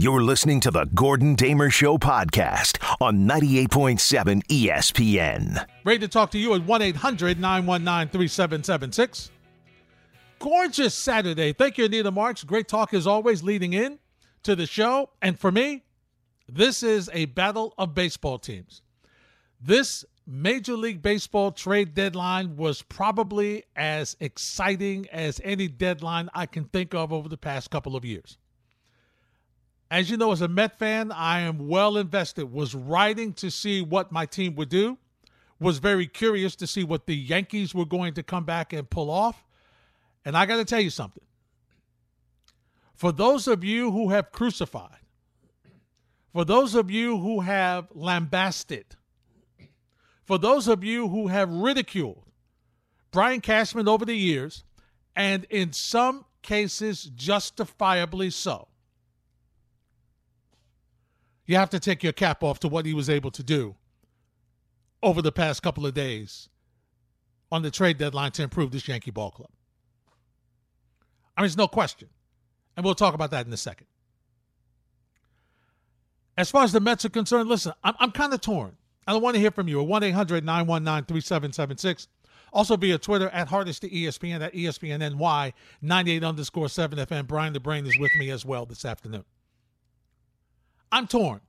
You're listening to the Gordon Damer Show podcast on 98.7 ESPN. Ready to talk to you at 1 800 919 3776. Gorgeous Saturday. Thank you, Anita Marks. Great talk as always leading in to the show. And for me, this is a battle of baseball teams. This Major League Baseball trade deadline was probably as exciting as any deadline I can think of over the past couple of years. As you know, as a Met fan, I am well invested. Was writing to see what my team would do. Was very curious to see what the Yankees were going to come back and pull off. And I got to tell you something. For those of you who have crucified, for those of you who have lambasted, for those of you who have ridiculed Brian Cashman over the years, and in some cases justifiably so, you have to take your cap off to what he was able to do over the past couple of days on the trade deadline to improve this Yankee ball club. I mean, there's no question. And we'll talk about that in a second. As far as the Mets are concerned, listen, I'm, I'm kind of torn. I want to hear from you at 1 800 919 3776. Also via Twitter at Hardesty ESPN at ESPNNY 98 underscore 7 FM. Brian the Brain is with me as well this afternoon. I'm torn.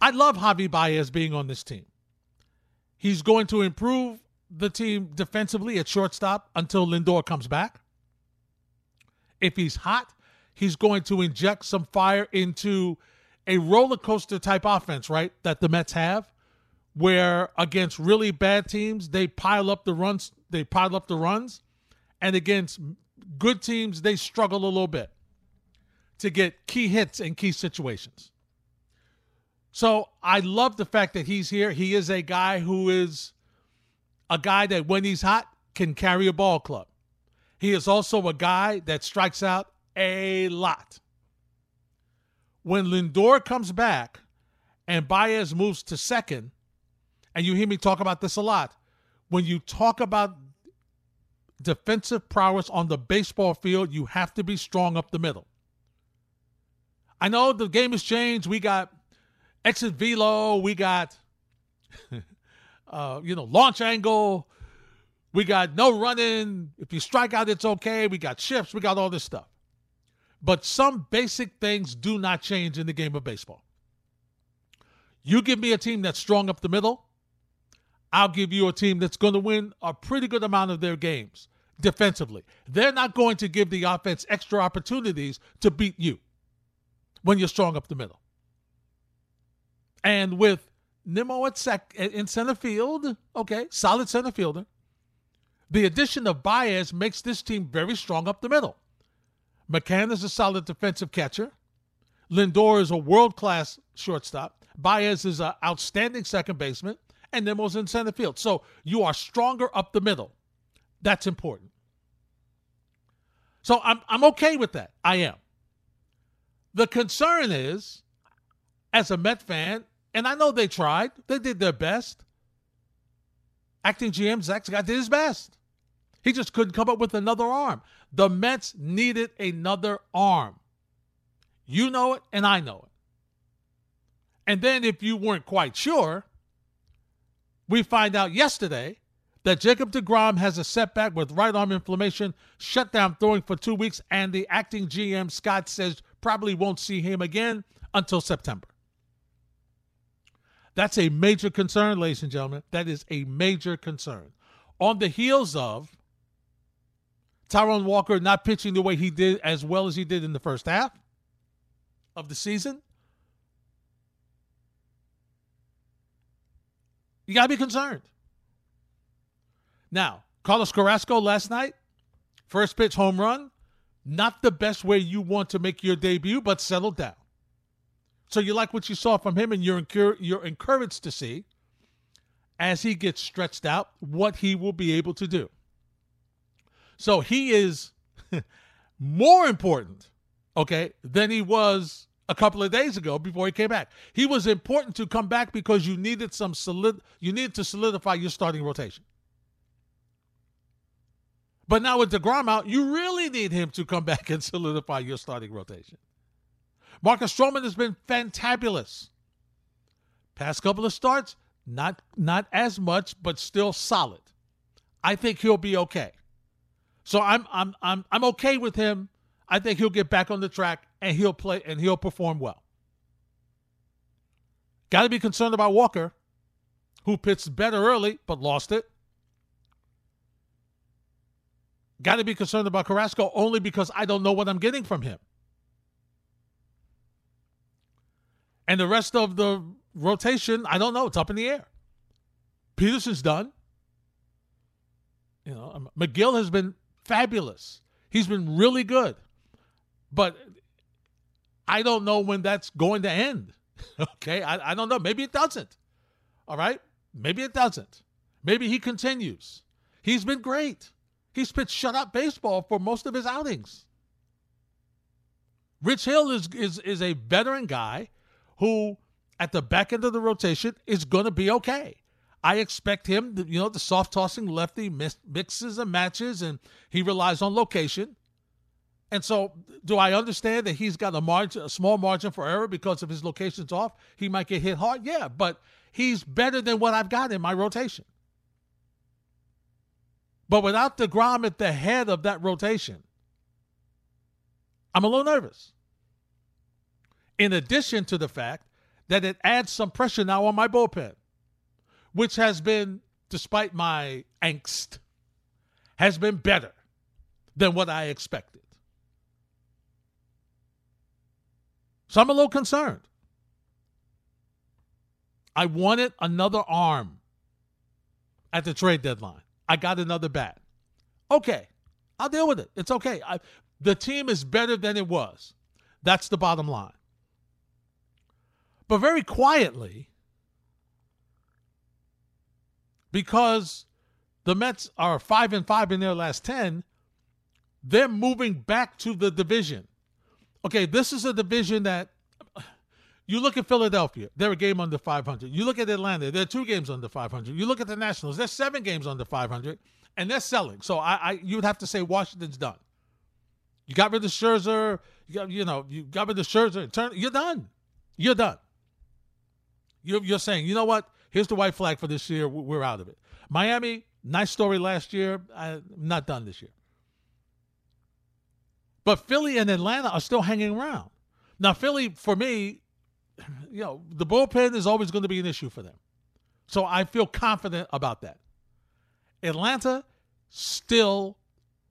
I love Javi Baez being on this team. He's going to improve the team defensively at shortstop until Lindor comes back. If he's hot, he's going to inject some fire into a roller coaster type offense, right? That the Mets have, where against really bad teams, they pile up the runs, they pile up the runs, and against good teams, they struggle a little bit to get key hits in key situations. So I love the fact that he's here. He is a guy who is a guy that when he's hot can carry a ball club. He is also a guy that strikes out a lot. When Lindor comes back and Baez moves to second, and you hear me talk about this a lot, when you talk about defensive prowess on the baseball field, you have to be strong up the middle. I know the game has changed. We got exit velo. We got, uh, you know, launch angle. We got no running. If you strike out, it's okay. We got shifts. We got all this stuff. But some basic things do not change in the game of baseball. You give me a team that's strong up the middle, I'll give you a team that's going to win a pretty good amount of their games defensively. They're not going to give the offense extra opportunities to beat you when you're strong up the middle. And with Nimmo at sec in center field, okay, solid center fielder. The addition of Baez makes this team very strong up the middle. McCann is a solid defensive catcher. Lindor is a world class shortstop. Baez is an outstanding second baseman. And Nimmo's in center field. So you are stronger up the middle. That's important. So I'm, I'm okay with that. I am. The concern is, as a Met fan, and I know they tried, they did their best. Acting GM Zack Scott did his best. He just couldn't come up with another arm. The Mets needed another arm. You know it, and I know it. And then, if you weren't quite sure, we find out yesterday that Jacob DeGrom has a setback with right arm inflammation, shut down throwing for two weeks, and the acting GM, Scott, says probably won't see him again until September. That's a major concern, ladies and gentlemen. That is a major concern. On the heels of Taijuan Walker not pitching the way he did as well as he did in the first half of the season, you got to be concerned. Now, Carlos Carrasco last night, first pitch home run, not the best way you want to make your debut, but settled down. So you like what you saw from him, and you're incur- you're encouraged to see as he gets stretched out what he will be able to do. So he is more important, okay, than he was a couple of days ago before he came back. He was important to come back because you needed some solid you needed to solidify your starting rotation. But now with DeGrom out, you really need him to come back and solidify your starting rotation. Marcus Stroman has been fantabulous. Past couple of starts, not not as much, but still solid. I think he'll be okay. So I'm I'm I'm I'm okay with him. I think he'll get back on the track and he'll play and he'll perform well. Got to be concerned about Walker, who pitched better early but lost it. Got to be concerned about Carrasco only because I don't know what I'm getting from him. And the rest of the rotation, I don't know. It's up in the air. Peterson's done. You know, um, Megill has been fabulous. He's been really good. But I don't know when that's going to end. okay? I, I don't know. Maybe it doesn't. All right? Maybe it doesn't. Maybe he continues. He's been great. He's pitched shut up baseball for most of his outings. Rich Hill is, is, is a veteran guy who, at the back end of the rotation, is going to be okay. I expect him, to, you know, the soft tossing lefty mixes and matches, and he relies on location. And so, do I understand that he's got a margin, a small margin for error because if his locations off? He might get hit hard, yeah, but he's better than what I've got in my rotation. But without DeGrom at the head of that rotation, I'm a little nervous. In addition to the fact that it adds some pressure now on my bullpen, which has been, despite my angst, has been better than what I expected. So I'm a little concerned. I wanted another arm at the trade deadline. I got another bat. Okay, I'll deal with it. It's okay. I, the team is better than it was. That's the bottom line. But very quietly, because the Mets are five and five in their last ten, they're moving back to the division. Okay, this is a division that you look at Philadelphia, they're a game under 500. You look at Atlanta, they're two games under 500. You look at the Nationals, they're seven games under 500, and they're selling. So I, I you would have to say Washington's done. You got rid of Scherzer, you, got, you know, you got rid of Scherzer, turn, you're done. You're done. You're, you're saying, you know what? Here's the white flag for this year. We're out of it. Miami, nice story last year. I'm not done this year. But Philly and Atlanta are still hanging around. Now, Philly, for me, you know, the bullpen is always going to be an issue for them. So I feel confident about that. Atlanta still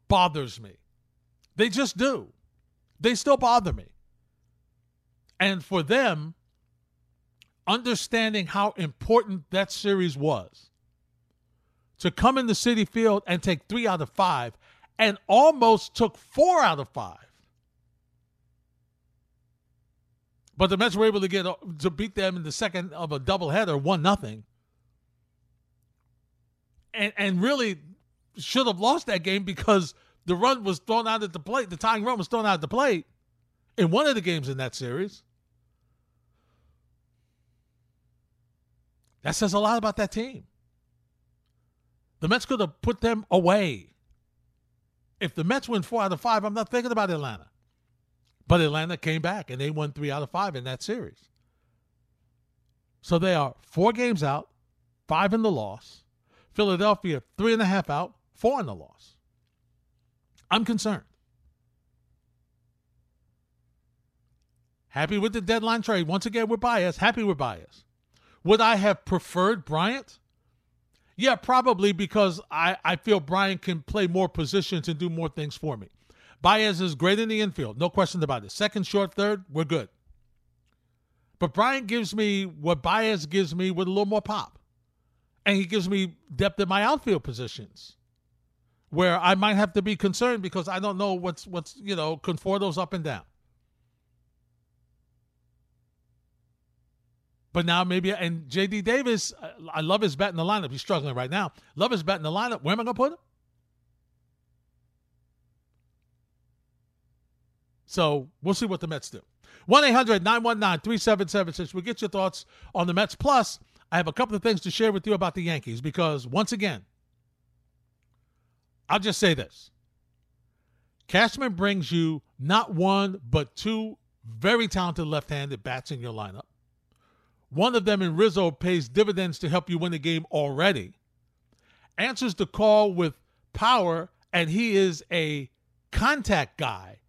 bothers me. They just do. They still bother me. And for them, understanding how important that series was to come in the Citi Field and take three out of five and almost took four out of five. But the Mets were able to get uh, to beat them in the second of a doubleheader, one nothing, and and really should have lost that game because the run was thrown out at the plate. The tying run was thrown out at the plate in one of the games in that series. That says a lot about that team. The Mets could have put them away if the Mets win four out of five, I'm not thinking about Atlanta. But Atlanta came back and they won three out of five in that series. So they are four games out, five in the loss. Philadelphia, three and a half out, four in the loss. I'm concerned. Happy with the deadline trade. Once again, we're biased. Happy with Baez. Would I have preferred Bryant? Yeah, probably because I, I feel Bryant can play more positions and do more things for me. Baez is great in the infield, no question about it. Second, short, third, we're good. But Bryant gives me what Baez gives me with a little more pop. And he gives me depth in my outfield positions where I might have to be concerned because I don't know what's what's you know Conforto's up and down. But now maybe, and JD Davis, uh, I love his bat in the lineup. He's struggling right now. Love his bat in the lineup. Where am I going to put him? So we'll see what the Mets do. 1 800 919 3776. We'll get your thoughts on the Mets. Plus, I have a couple of things to share with you about the Yankees because, once again, I'll just say this Cashman brings you not one, but two very talented left-handed bats in your lineup. One of them in Rizzo pays dividends to help you win the game already. Answers the call with power, and he is a contact guy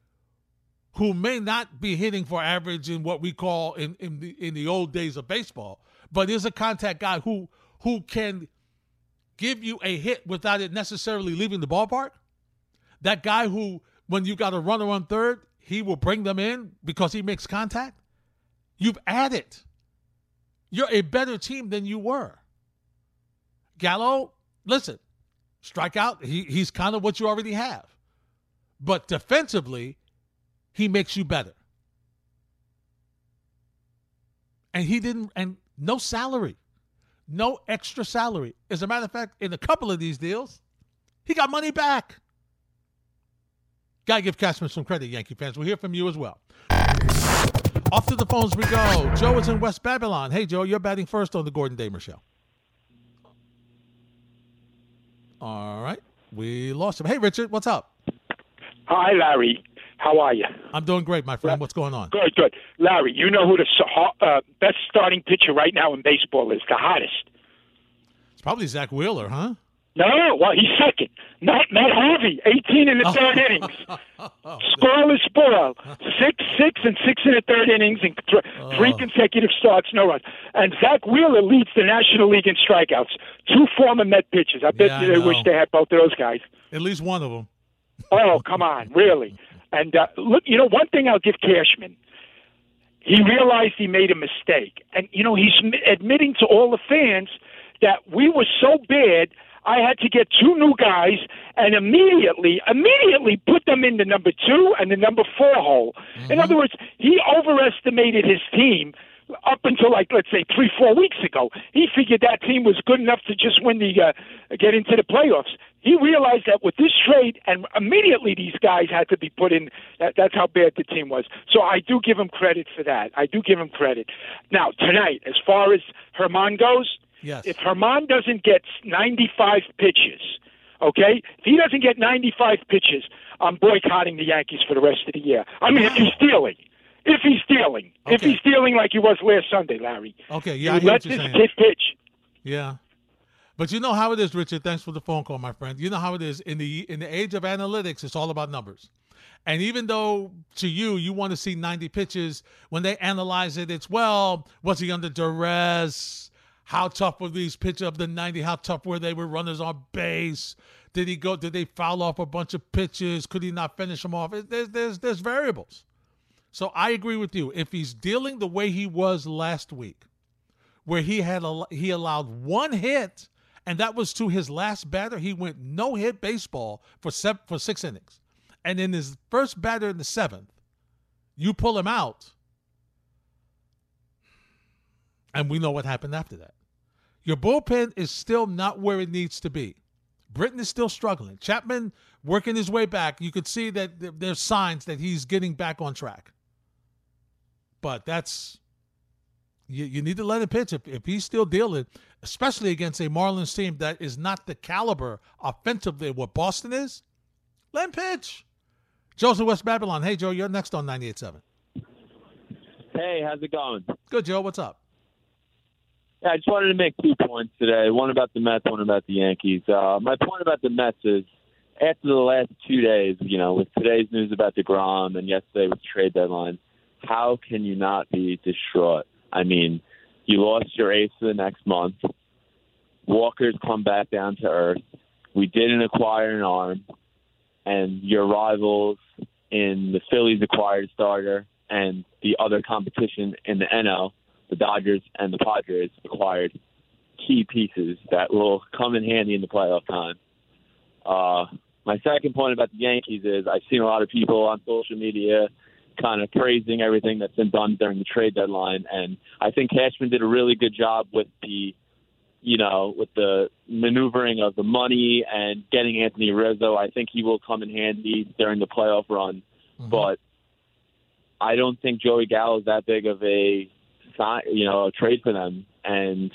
who may not be hitting for average in what we call in, in the in the old days of baseball, but is a contact guy who who can give you a hit without it necessarily leaving the ballpark. That guy who, when you got a runner on third, he will bring them in because he makes contact. You've added. You're a better team than you were. Gallo, listen, strike out. He, he's kind of what you already have. But defensively, he makes you better. And he didn't, and no salary, no extra salary. As a matter of fact, in a couple of these deals, he got money back. Gotta give Cashman some credit, Yankee fans. We'll hear from you as well. Off to the phones we go. Joe is in West Babylon. Hey, Joe, you're batting first on the Gordon Damer Show. All right. We lost him. Hey, Richard, what's up? Hi, Larry. How are you? I'm doing great, my friend. What's going on? Good, good. Larry, you know who the uh, best starting pitcher right now in baseball is? The hottest. It's probably Zack Wheeler, huh? No, well, he's second. Matt, Matt Harvey, 18 in the third innings. Scoreless ball. Six, six, and six in the third innings, and th- three Oh. consecutive starts, no runs. And Zack Wheeler leads the National League in strikeouts. Two former Met pitchers. I bet Yeah, I they wish they had both of those guys. At least one of them. Oh, come on, really? And uh, look, you know, one thing I'll give Cashman. He realized he made a mistake, and you know he's admitting to all the fans that we were so bad. I had to get two new guys and immediately, immediately put them in the number two and the number four hole. In other words, he overestimated his team up until like let's say three, four weeks ago. He figured that team was good enough to just win the uh, get into the playoffs. He realized that with this trade, and immediately these guys had to be put in. That, that's how bad the team was. So I do give him credit for that. I do give him credit. Now tonight, as far as Germán goes, Yes. if Germán doesn't get 95 pitches, okay, if he doesn't get 95 pitches, I'm boycotting the Yankees for the rest of the year. I mean, if he's stealing. If he's stealing, if he's stealing like he was last Sunday, Larry, Okay, yeah, I you hear let what you're this saying. kid pitch. Yeah. But you know how it is, Richard. Thanks for the phone call, my friend. You know how it is in the in the age of analytics. It's all about numbers. And even though to you you want to see 90 pitches, when they analyze it, it's well, was he under duress? How tough were these pitches of the 90? How tough were they with runners on base? Did he go? Did they foul off a bunch of pitches? Could he not finish them off? There's there's there's variables. So I agree with you. If he's dealing the way he was last week, where he had a, he allowed one hit, and that was to his last batter. He went no hit baseball for seven, for six innings, and in his first batter in the seventh, you pull him out, and we know what happened after that. Your bullpen is still not where it needs to be. Britton is still struggling. Chapman working his way back. You could see that there's signs that he's getting back on track. But that's you, you need to let him pitch. If, if he's still dealing, especially against a Marlins team that is not the caliber offensively what Boston is, let him pitch. Joseph West Babylon. Hey, Joe, you're next on 98.7. Hey, how's it going? Good, Joe. What's up? Yeah, I just wanted to make two points today. One about the Mets, one about the Yankees. Uh, my point about the Mets is after the last two days, you know, with today's news about DeGrom and yesterday with the trade deadline, how can you not be distraught? I mean, you lost your ace for the next month. Walker's come back down to earth. We didn't acquire an arm, and your rivals in the Phillies acquired a starter, and the other competition in the NL the Dodgers and the Padres acquired key pieces that will come in handy in the playoff time. Uh, my second point about the Yankees is I've seen a lot of people on social media kind of praising everything that's been done during the trade deadline, and I think Cashman did a really good job with the, you know, with the maneuvering of the money and getting Anthony Rizzo. I think he will come in handy during the playoff run, but I don't think Joey Gallo is that big of a sign, you know, a trade for them. And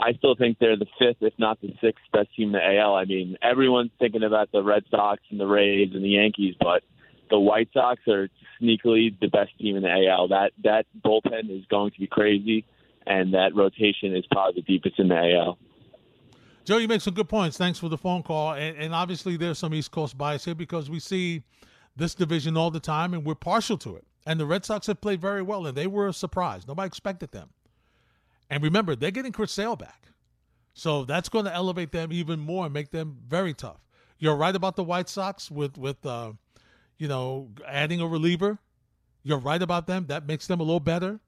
I still think they're the fifth, if not the sixth best team in the AL. I mean, everyone's thinking about the Red Sox and the Rays and the Yankees, but the White Sox are sneakily the best team in the AL. That that bullpen is going to be crazy, and that rotation is probably the deepest in the AL. Joe, you make some good points. Thanks for the phone call. And, and obviously, there's some East Coast bias here because we see this division all the time, and we're partial to it. And the Red Sox have played very well, and they were a surprise. Nobody expected them. And remember, they're getting Chris Sale back. So that's going to elevate them even more and make them very tough. You're right about the White Sox with with uh, you know adding a reliever. You're right about them. That makes them a little better.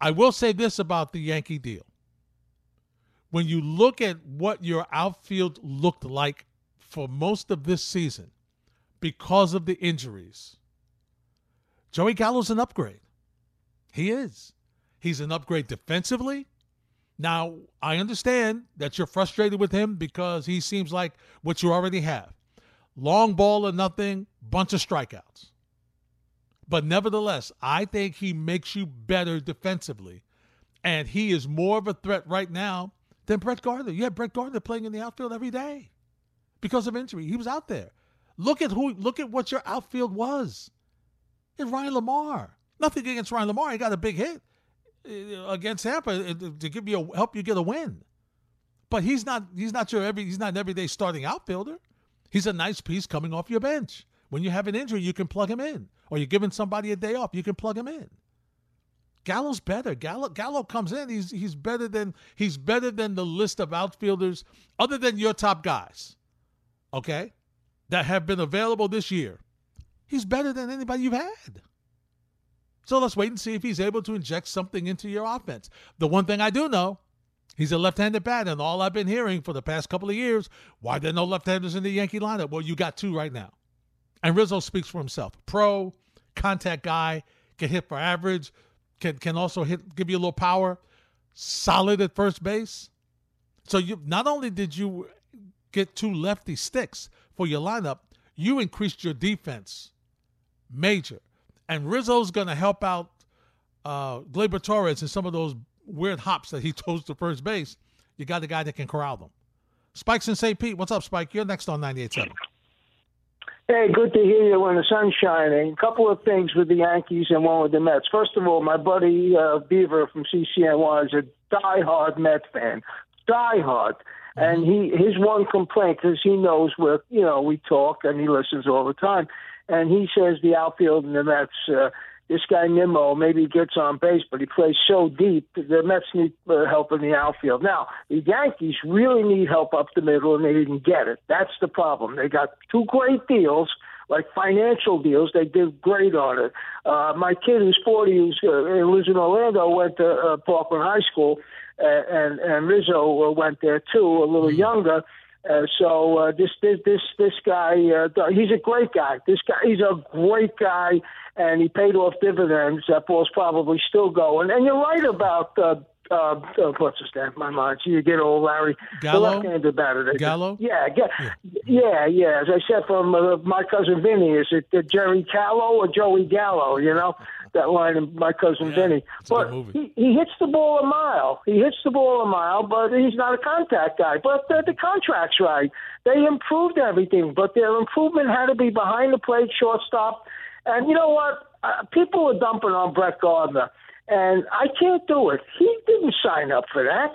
I will say this about the Yankee deal. When you look at what your outfield looked like for most of this season because of the injuries, Joey Gallo's an upgrade. He is. He's an upgrade defensively. Now, I understand that you're frustrated with him because he seems like what you already have long ball or nothing, bunch of strikeouts. But nevertheless, I think he makes you better defensively. And he is more of a threat right now than Brett Gardner. You had Brett Gardner playing in the outfield every day because of injury. He was out there. Look at who look at what your outfield was. And Ryan LaMarre. Nothing against Ryan LaMarre. He got a big hit. Uh, against Tampa uh, to give you a, help you get a win. But he's not he's not your every he's not an everyday starting outfielder. He's a nice piece coming off your bench. When you have an injury, you can plug him in, or you're giving somebody a day off, you can plug him in. Gallo's better. Gallo Gallo comes in. He's he's better than he's better than the list of outfielders other than your top guys. Okay? That have been available this year. He's better than anybody you've had. So let's wait and see if he's able to inject something into your offense. The one thing I do know, he's a left-handed bat, and all I've been hearing for the past couple of years, why there no left-handers in the Yankee lineup? Well, you got two right now. And Rizzo speaks for himself. Pro, contact guy, can hit for average, can can also hit give you a little power, solid at first base. So you not only did you get two lefty sticks for your lineup, you increased your defense major and Rizzo's going to help out uh, Gleyber Torres and some of those weird hops that he throws to first base, you got a guy that can corral them. Spike's in St. Pete. What's up, Spike? You're next on 98.7. Hey, good to hear you when the sun's shining. A couple of things with the Yankees and one with the Mets. First of all, my buddy uh, Beaver from CCNY is a diehard Mets fan, diehard. Mm-hmm. And he his one complaint, because he knows where you know we talk and he listens all the time and he says the outfield and the Mets. Uh, this guy Nimmo maybe gets on base, but he plays so deep. The Mets need uh, help in the outfield. Now the Yankees really need help up the middle, and they didn't get it. That's the problem. They got two great deals, like financial deals. They did great on it. Uh, my kid, who's 40, who's uh, lives in Orlando, went to uh, Parkland High School, uh, and and Rizzo uh, went there too, a little mm-hmm. younger uh, so uh, this this this this guy, uh, he's a great guy. This guy, he's a great guy, and he paid off dividends. That ball's probably still going. And you're right about uh, uh, uh, what's his name? My mind. You get old Larry, Gallo? the left-handed batter. Gallo. Yeah, yeah, yeah, yeah. As I said from uh, my cousin Vinny, is it uh, Jerry Callow or Joey Gallo? You know that line of my cousin yeah, Vinny. But he, he hits the ball a mile. He hits the ball a mile, but he's not a contact guy. But the, the contract's right. They improved everything, but their improvement had to be behind the plate, shortstop. And you know what? Uh, people are dumping on Brett Gardner, and I can't do it. He didn't sign up for that.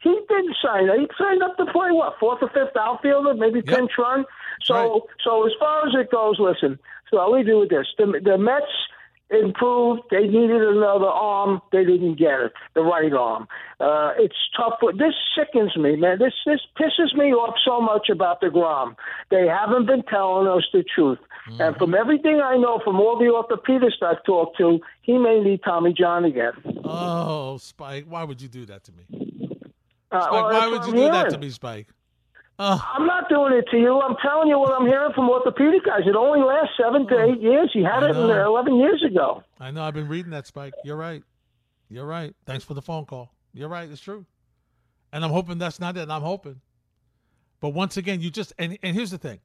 He didn't sign up. He signed up to play what fourth or fifth outfielder, maybe yep. pinch run. So, right. so as far as it goes, listen. So I'll leave you with this: the, the Mets improved. They needed another arm. They didn't get it, the right arm. Uh, it's tough. This sickens me, man. This this pisses me off so much about deGrom. They haven't been telling us the truth. Mm-hmm. And from everything I know, from all the orthopedists I've talked to, he may need Tommy John again. Oh, Spike, why would you do that to me? Uh, Spike, well, why would you do hearing. that to me, Spike? Uh, I'm not doing it to you. I'm telling you what I'm hearing from orthopedic guys. It only lasts seven to eight years. He had it there 11 years ago. I know. I've been reading that, Spike. You're right. You're right. Thanks for the phone call. You're right. It's true. And I'm hoping that's not it. I'm hoping. But once again, you just, and, and here's the thing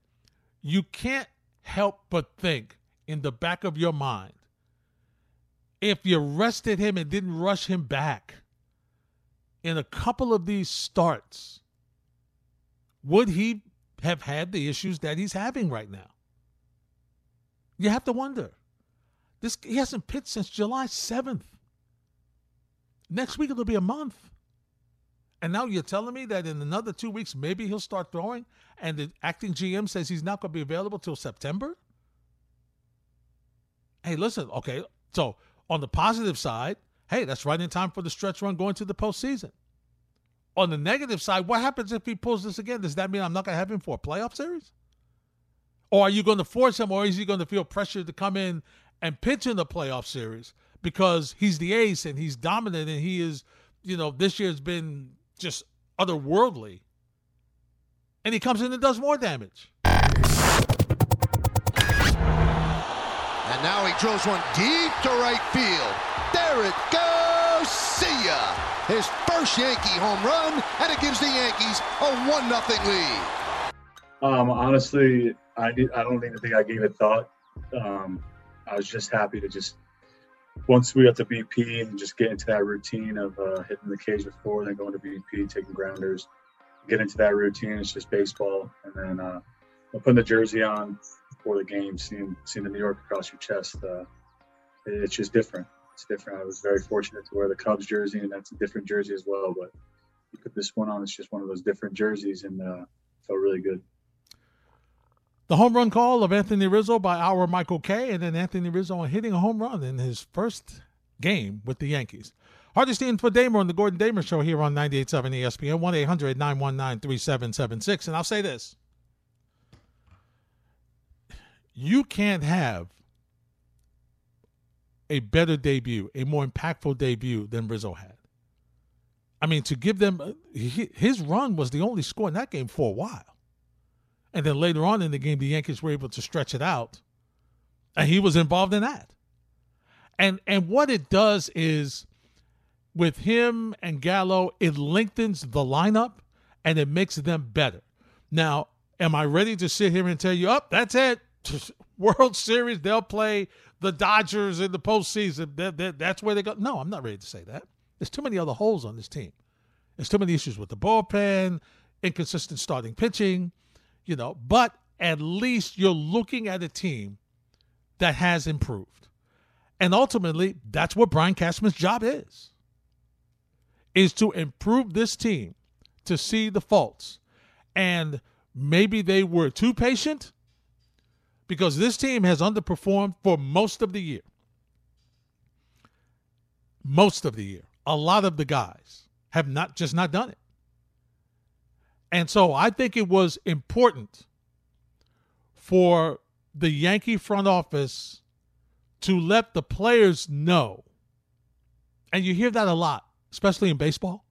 you can't help but think in the back of your mind if you rested him and didn't rush him back in a couple of these starts would he have had the issues that he's having right now? You have to wonder. This he hasn't pitched since July 7th. Next week it'll be a month. And now you're telling me that in another two weeks, maybe he'll start throwing, and the acting GM says he's not going to be available till September? Hey, listen, okay. So on the positive side, hey, that's right in time for the stretch run going to the postseason. On the negative side, what happens if he pulls this again? Does that mean I'm not going to have him for a playoff series? Or are you going to force him, or is he going to feel pressure to come in and pitch in the playoff series because he's the ace and he's dominant and he is, you know, this year's been just otherworldly. And he comes in and does more damage. And now he throws one deep to right field. There it goes. See ya. His first Yankee home run, and it gives the Yankees a 1 0 lead. Um, honestly, I, did, I don't even think I gave it thought. Um, I was just happy to just once we got to BP and just get into that routine of uh, hitting the cage before, then going to BP, taking grounders, get into that routine. It's just baseball, and then uh, putting the jersey on before the game, seeing seeing the New York across your chest. Uh, it's just different. It's different. I was very fortunate to wear the Cubs jersey, and that's a different jersey as well. But you put this one on, it's just one of those different jerseys, and uh, felt really good. The home run call of Anthony Rizzo by our Michael Kay, and then Anthony Rizzo hitting a home run in his first game with the Yankees. Hardesty for Damer on the Gordon Damer Show here on 98.7 ESPN, 1 800 919 3776. And I'll say this you can't have a better debut, a more impactful debut than Rizzo had. I mean, to give them uh, his run was the only score in that game for a while. And then later on in the game, the Yankees were able to stretch it out. And he was involved in that. And and what it does is with him and Gallo, it lengthens the lineup and it makes them better. Now, am I ready to sit here and tell you, up, oh, that's it. World Series, they'll play the Dodgers in the postseason. That, that, that's where they go. No, I'm not ready to say that. There's too many other holes on this team. There's too many issues with the bullpen, inconsistent starting pitching you know, but at least you're looking at a team that has improved. And ultimately, that's what Brian Cashman's job is. Is to improve this team, to see the faults. And maybe they were too patient because this team has underperformed for most of the year. Most of the year. A lot of the guys have not just not done it. And so I think it was important for the Yankee front office to let the players know, and you hear that a lot, especially in baseball,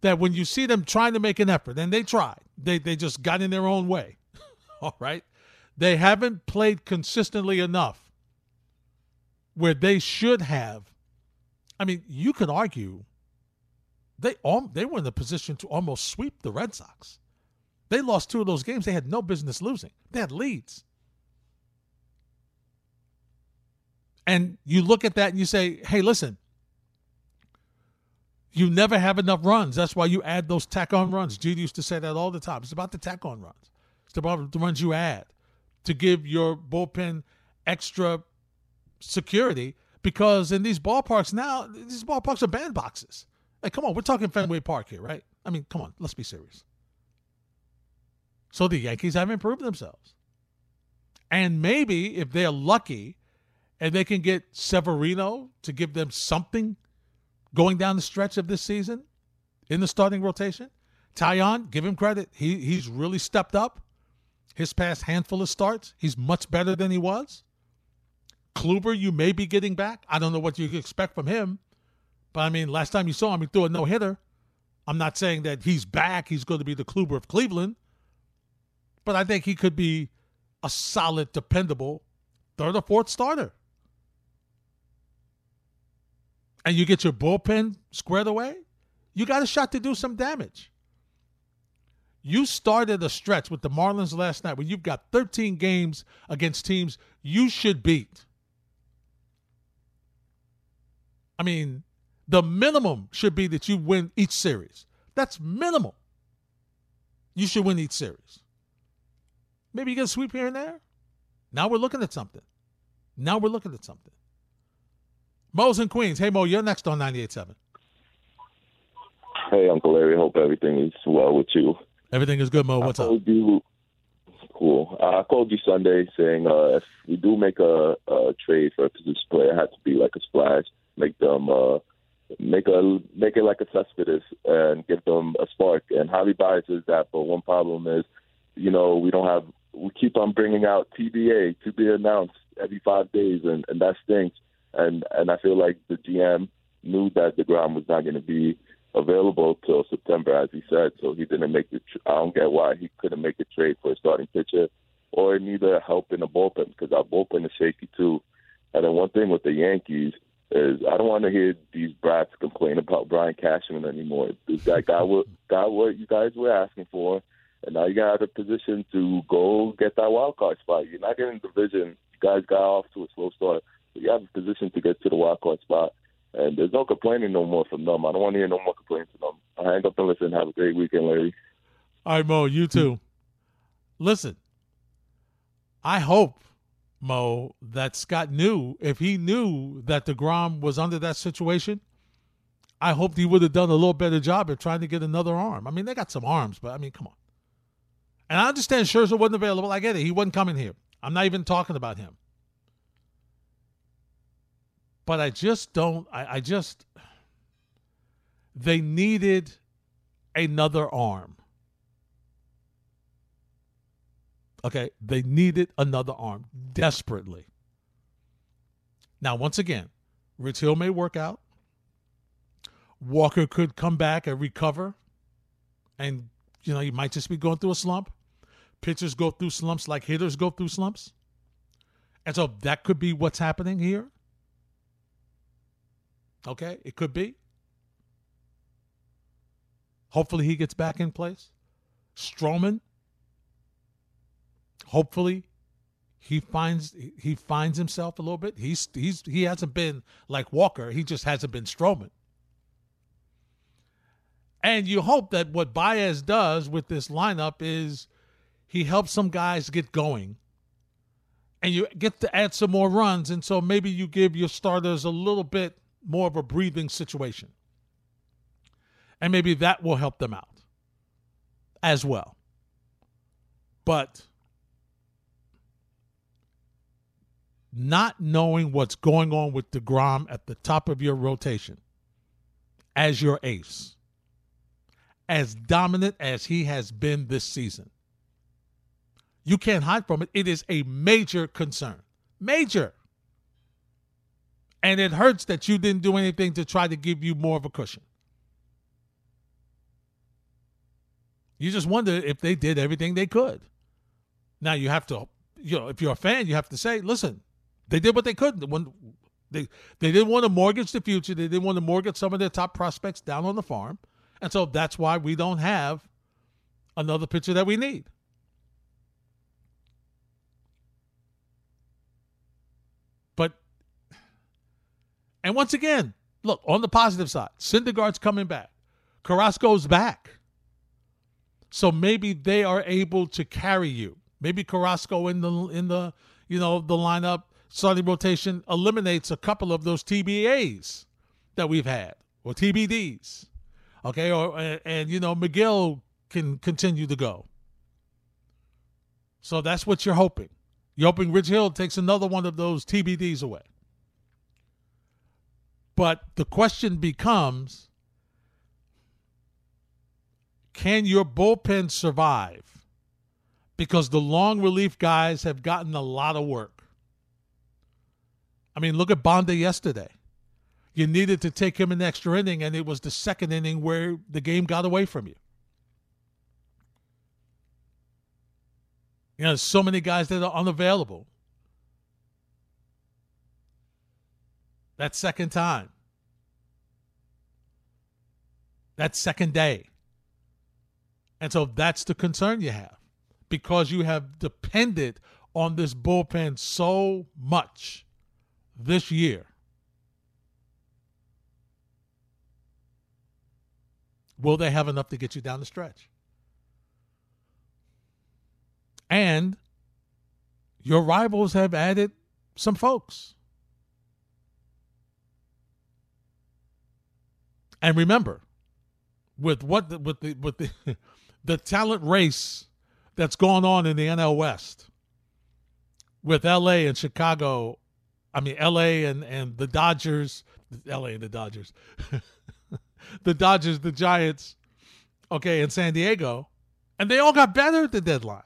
that when you see them trying to make an effort, and they tried, they, they just got in their own way, all right? They haven't played consistently enough where they should have. I mean, you could argue they all, they were in the position to almost sweep the Red Sox. They lost two of those games they had no business losing. They had leads. And you look at that and you say, hey, listen, you never have enough runs. That's why you add those tack on runs. Judy used to say that all the time. It's about the tack on runs, it's about the runs you add to give your bullpen extra security because in these ballparks now, these ballparks are bandboxes. Like, come on, we're talking Fenway Park here, right? I mean, come on, let's be serious. So the Yankees have improved themselves. And maybe if they're lucky and they can get Severino to give them something going down the stretch of this season in the starting rotation, Taillon, give him credit. He he's really stepped up. His past handful of starts, he's much better than he was. Kluber, you may be getting back. I don't know what you expect from him. But I mean, last time you saw him, he threw a no hitter. I'm not saying that he's back. He's going to be the Kluber of Cleveland. But I think he could be a solid, dependable third or fourth starter. And you get your bullpen squared away, you got a shot to do some damage. You started a stretch with the Marlins last night where you've got 13 games against teams you should beat. I mean, the minimum should be that you win each series. That's minimum. You should win each series. Maybe you get a sweep here and there. Now we're looking at something. Now we're looking at something. Mo's in Queens. Hey, Mo, you're next on 98.7. Hey, Uncle Larry. Hope everything is well with you. Everything is good, Mo. What's I up? You, cool. Uh, I called you Sunday saying uh, if we do make a, a trade for a position player, it had to be like a splash. Make them uh, make a make it like a Cespedes and give them a spark. And Javi Baez is that, but one problem is, you know, we don't have. We keep on bringing out TBA to be announced every five days, and, and that stinks. And and I feel like the GM knew that Degrom was not going to be available till September, as he said. So he didn't make the. Tr- I don't get why he couldn't make a trade for a starting pitcher, or neither help in the bullpen because our bullpen is shaky too. And then one thing with the Yankees is I don't want to hear these brats complain about Brian Cashman anymore. This guy got what got what you guys were asking for, and now you got a position to go get that wild card spot. You're not getting division. You guys got off to a slow start. But you have a position to get to the wild card spot. And there's no complaining no more from them. I don't want to hear no more complaints from them. I hang up and listen. Have a great weekend, Larry. All right, Mo, you too. Listen, I hope, Mo, that Scott knew if he knew that DeGrom was under that situation, I hoped he would have done a little better job of trying to get another arm. I mean, they got some arms, but I mean, come on. And I understand Scherzer wasn't available. I get it. He wasn't coming here. I'm not even talking about him. But I just don't, I, I just, they needed another arm. Okay, they needed another arm desperately. Now, once again, Rich Hill may work out. Walker could come back and recover. And, you know, he might just be going through a slump. Pitchers go through slumps like hitters go through slumps. And so that could be what's happening here. Okay, it could be. Hopefully he gets back in place. Stroman. Hopefully he finds he finds himself a little bit. He's he's he hasn't been like Walker. He just hasn't been Stroman. And you hope that what Baez does with this lineup is he helps some guys get going. And you get to add some more runs. And so maybe you give your starters a little bit more of a breathing situation. And maybe that will help them out as well. But not knowing what's going on with DeGrom at the top of your rotation as your ace, as dominant as he has been this season, you can't hide from it. It is a major concern. Major. And it hurts that you didn't do anything to try to give you more of a cushion. You just wonder if they did everything they could. Now you have to, you know, if you're a fan, you have to say, listen, they did what they could. When they they didn't want to mortgage the future, they didn't want to mortgage some of their top prospects down on the farm, and so that's why we don't have another pitcher that we need. And once again, look on the positive side, Syndergaard's coming back, Carrasco's back. So maybe they are able to carry you. Maybe Carrasco in the in the you know the lineup starting rotation eliminates a couple of those TBAs that we've had or TBDs. Okay, or and, you know Megill can continue to go. So that's what you're hoping. You're hoping Rich Hill takes another one of those TBDs away. But the question becomes can your bullpen survive? Because the long relief guys have gotten a lot of work. I mean, look at Banda yesterday. You needed to take him an extra inning, and it was the second inning where the game got away from you. You know, so many guys that are unavailable. That second time. That second day. And so that's the concern you have because you have depended on this bullpen so much this year. Will they have enough to get you down the stretch? And your rivals have added some folks. And remember, with what the, with the with the the talent race that's going on in the NL West, with LA and Chicago, I mean LA and and the Dodgers, LA and the Dodgers, the Dodgers, the Giants, okay, and San Diego, and they all got better at the deadline.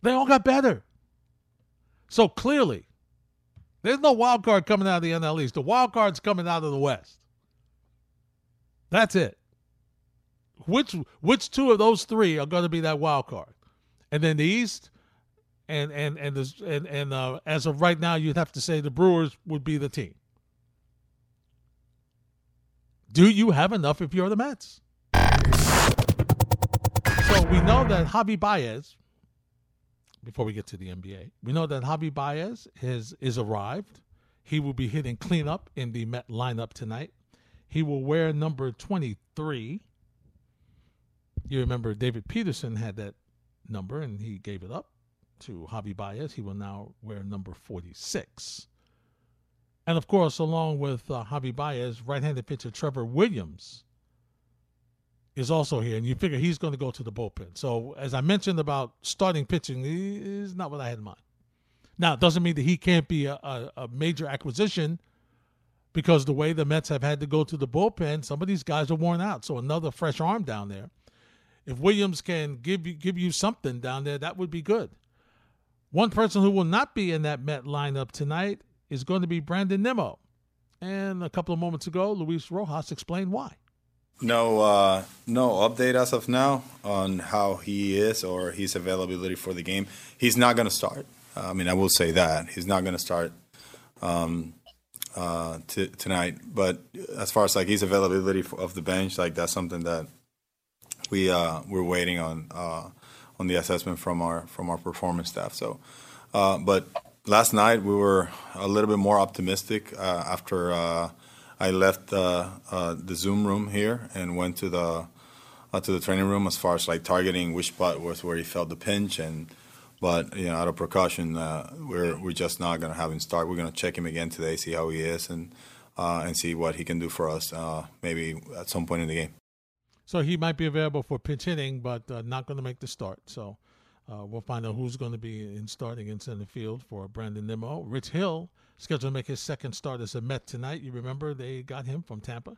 They all got better. So clearly, there's no wild card coming out of the NL East. The wild card's coming out of the West. That's it. Which which two of those three are going to be that wild card? And then the East, and and and the, and and uh, as of right now, you'd have to say the Brewers would be the team. Do you have enough if you're the Mets? So we know that Javi Baez, before we get to the NBA, we know that Javi Baez has is arrived. He will be hitting cleanup in the Met lineup tonight. He will wear number 23. You remember David Peterson had that number and he gave it up to Javi Baez. He will now wear number 46. And of course, along with uh, Javi Baez, right handed pitcher Trevor Williams is also here. And you figure he's going to go to the bullpen. So, as I mentioned about starting pitching, is not what I had in mind. Now, it doesn't mean that he can't be a, a, a major acquisition because the way the Mets have had to go to the bullpen, some of these guys are worn out. So, another fresh arm down there. If Williams can give you give you something down there, that would be good. One person who will not be in that Met lineup tonight is going to be Brandon Nimmo. And a couple of moments ago, Luis Rojas explained why. No, uh, no update as of now on how he is or his availability for the game. He's not going to start. I mean, I will say that he's not going to start um, uh, t- tonight. But as far as like his availability of the bench, like that's something that we uh, we're waiting on uh, on the assessment from our from our performance staff. So, uh, but last night we were a little bit more optimistic uh, after uh, I left uh, uh, the Zoom room here and went to the uh, to the training room as far as like targeting which spot was where he felt the pinch and. But you know, out of precaution, we're we're just not going to have him start. We're going to check him again today, see how he is, and and see what he can do for us, maybe at some point in the game. So he might be available for pinch hitting, but not going to make the start. So uh, we'll find out who's going to be in starting in center field for Brandon Nimmo. Rich Hill scheduled to make his second start as a Met tonight. You remember they got him from Tampa,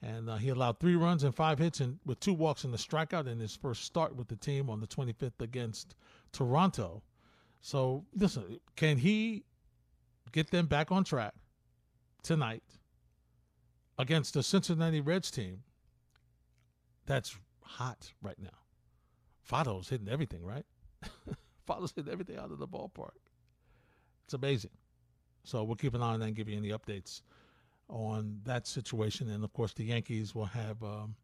and uh, he allowed three runs and five hits and with two walks and a strikeout in his first start with the team on the 25th against Toronto. So listen, can he get them back on track tonight against the Cincinnati Reds team that's hot right now? Votto's hitting everything, right? Votto's hitting everything out of the ballpark. It's amazing. So we'll keep an eye on that and give you any updates on that situation. And of course, the Yankees will have um,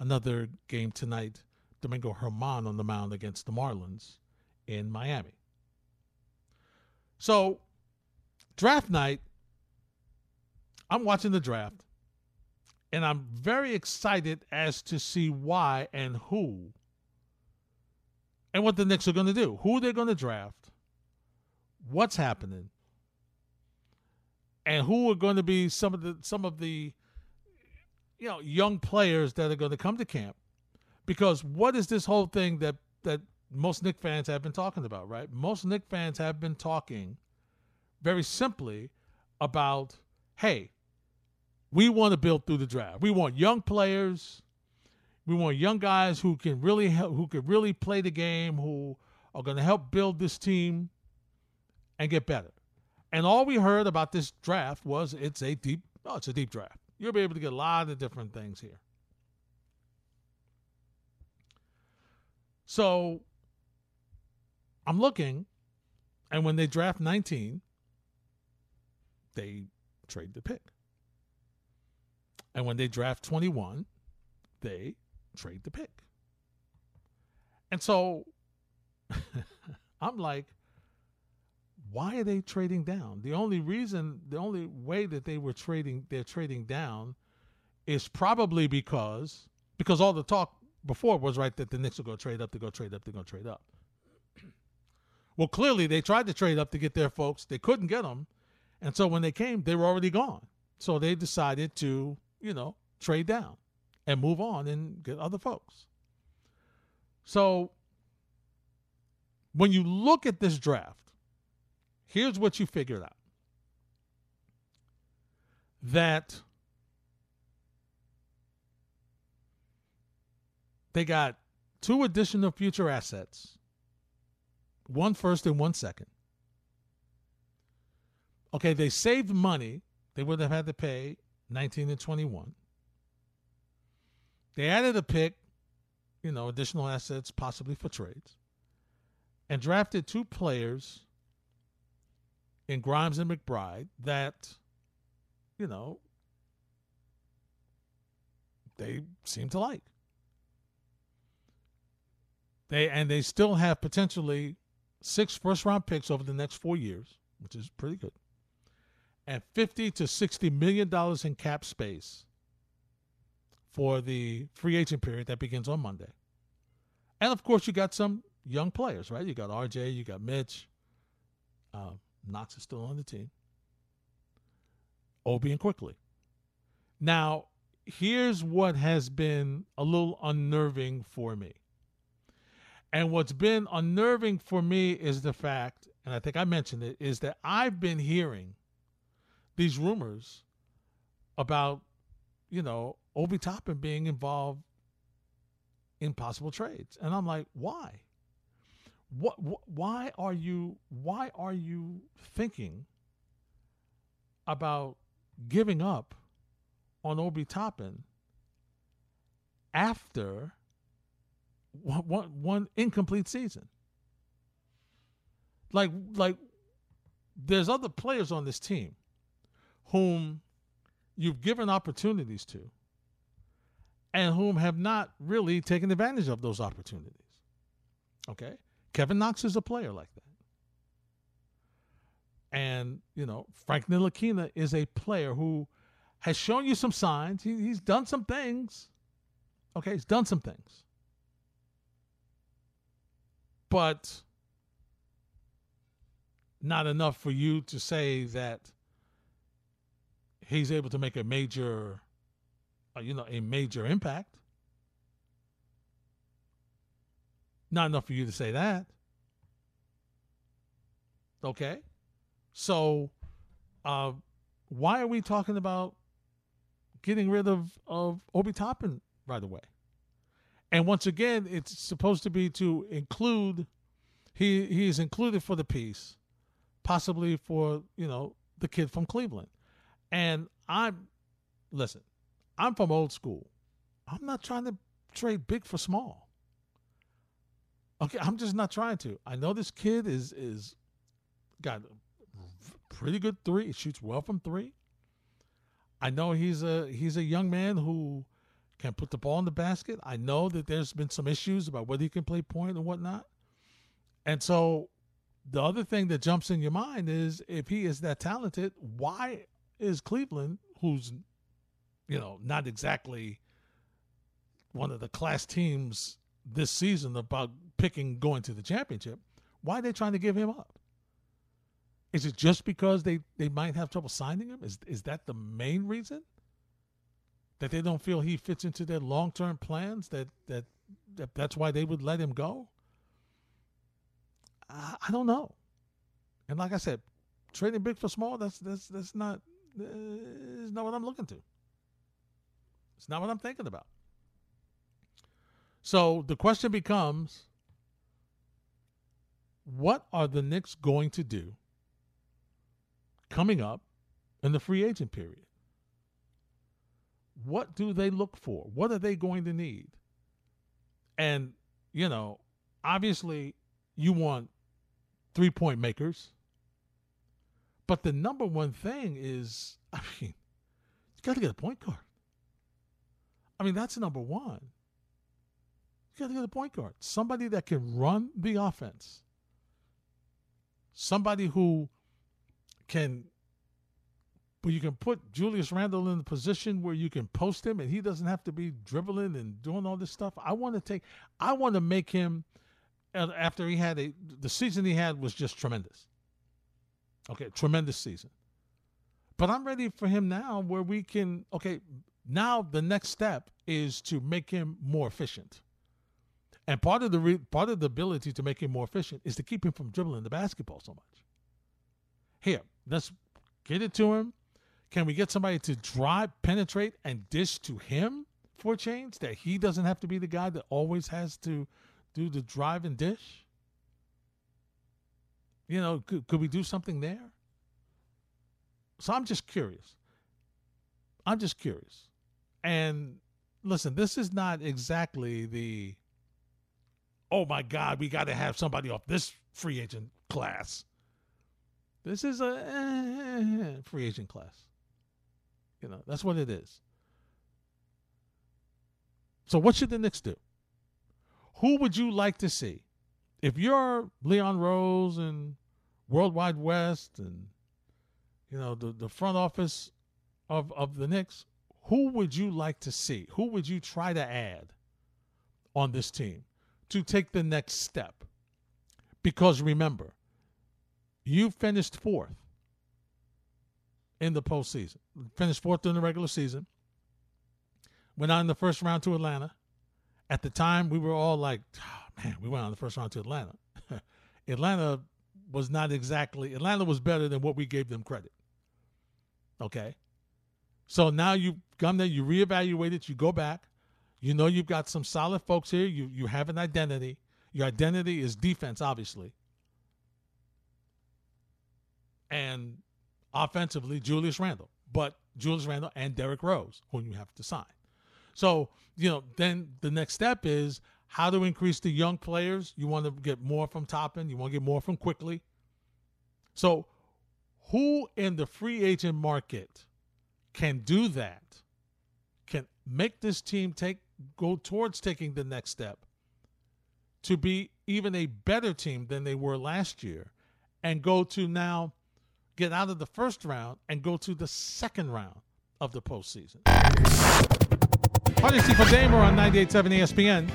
another game tonight. Domingo Germán on the mound against the Marlins in Miami. So, draft night, I'm watching the draft, and I'm very excited as to see why and who and what the Knicks are going to do, who they're going to draft, what's happening, and who are going to be some of the some of the you know young players that are going to come to camp. Because what is this whole thing that that most Knick fans have been talking about, right? Most Knick fans have been talking very simply about, hey, we want to build through the draft. We want young players we want young guys who can really help, who can really play the game, who are going to help build this team and get better. And all we heard about this draft was it's a deep, oh, it's a deep draft. You'll be able to get a lot of different things here. So I'm looking, and when they draft 19, they trade the pick. And when they draft 21, they trade the pick. And so I'm like, why are they trading down? The only reason, the only way that they were trading, they're trading down is probably because, because all the talk before was right that the Knicks will go trade up they're going to go trade up they're going to trade up. well, clearly they tried to trade up to get their folks. They couldn't get them, and so when they came, they were already gone. So they decided to, you know, trade down and move on and get other folks. So when you look at this draft, here's what you figured out that they got two additional future assets one first and one second. Okay, they saved money. They would have had to pay 19 and 21. They added a pick, you know, additional assets possibly for trades, and drafted two players in Grimes and McBride that, you know, they seem to like. They and they still have potentially six first round picks over the next four years, which is pretty good, and fifty to sixty million dollars in cap space for the free agent period that begins on Monday. And of course, you got some young players, right? You got RJ, you got Mitch. Uh, Knox is still on the team. Obi and Quickley. Now, here's what has been a little unnerving for me. And what's been unnerving for me is the fact, and I think I mentioned it, is that I've been hearing these rumors about, you know, Obi Toppin being involved in possible trades. And I'm like, why? What, what why are you why are you thinking about giving up on Obi Toppin after one, one, one incomplete season? Like like there's other players on this team whom you've given opportunities to and whom have not really taken advantage of those opportunities. Okay? Kevin Knox is a player like that. And, you know, Frank Ntilikina is a player who has shown you some signs. He, he's done some things. Okay, he's done some things. But not enough for you to say that he's able to make a major uh, you know, a major impact. Not enough for you to say that. Okay. So, uh, why are we talking about getting rid of, of Obi Toppin right away? And once again, it's supposed to be to include, he, he is included for the piece, possibly for, you know, the kid from Cleveland. And I'm, listen, I'm from old school. I'm not trying to trade big for small. Okay, I'm just not trying to. I know this kid is is got pretty good three. He shoots well from three. I know he's a he's a young man who can put the ball in the basket. I know that there's been some issues about whether he can play point and whatnot. And so the other thing that jumps in your mind is if he is that talented, why is Cleveland, who's you know, not exactly one of the class teams this season about picking going to the championship, why are they trying to give him up? Is it just because they, they might have trouble signing him? Is is that the main reason? That they don't feel he fits into their long term plans? That, that that that's why they would let him go? I, I don't know. And like I said, trading big for small, that's that's that's not is not what I'm looking to. It's not what I'm thinking about. So the question becomes what are the Knicks going to do coming up in the free agent period? What do they look for? What are they going to need? And, you know, obviously you want three point makers. But the number one thing is, I mean, you got to get a point guard. I mean, that's number one. You got to get a point guard, somebody that can run the offense, somebody who can but you can put Julius Randle in the position where you can post him and he doesn't have to be dribbling and doing all this stuff. I want to take, I want to make him, after he had a, the season he had was just tremendous. Okay, tremendous season. But I'm ready for him now where we can, okay, now the next step is to make him more efficient. And part of the re- part of the ability to make him more efficient is to keep him from dribbling the basketball so much. Here, let's get it to him. Can we get somebody to drive, penetrate, and dish to him for change? That he doesn't have to be the guy that always has to do the drive and dish? You know, could, could we do something there? So I'm just curious. I'm just curious. And listen, this is not exactly the oh my God, we got to have somebody off this free agent class. This is a eh, free agent class. You know, that's what it is. So, what should the Knicks do? Who would you like to see? If you're Leon Rose and World Wide Wes and you know the, the front office of, of the Knicks, who would you like to see? Who would you try to add on this team to take the next step? Because remember, you finished fourth in the postseason. Finished fourth in the regular season. Went on in the first round to Atlanta. At the time, we were all like, oh, man, we went on the first round to Atlanta. Atlanta was not exactly, Atlanta was better than what we gave them credit. Okay. So now you've come there, you reevaluate it, you go back. You know you've got some solid folks here. You you have an identity. Your identity is defense, obviously. And offensively, Julius Randle. But Julius Randle and Derrick Rose, whom you have to sign. So, you know, then the next step is how to increase the young players. You want to get more from Toppin, you want to get more from Quickley. So, who in the free agent market can do that, can make this team take go towards taking the next step to be even a better team than they were last year and go to now get out of the first round and go to the second round of the postseason. Party for Damer on 98.7 ESPN.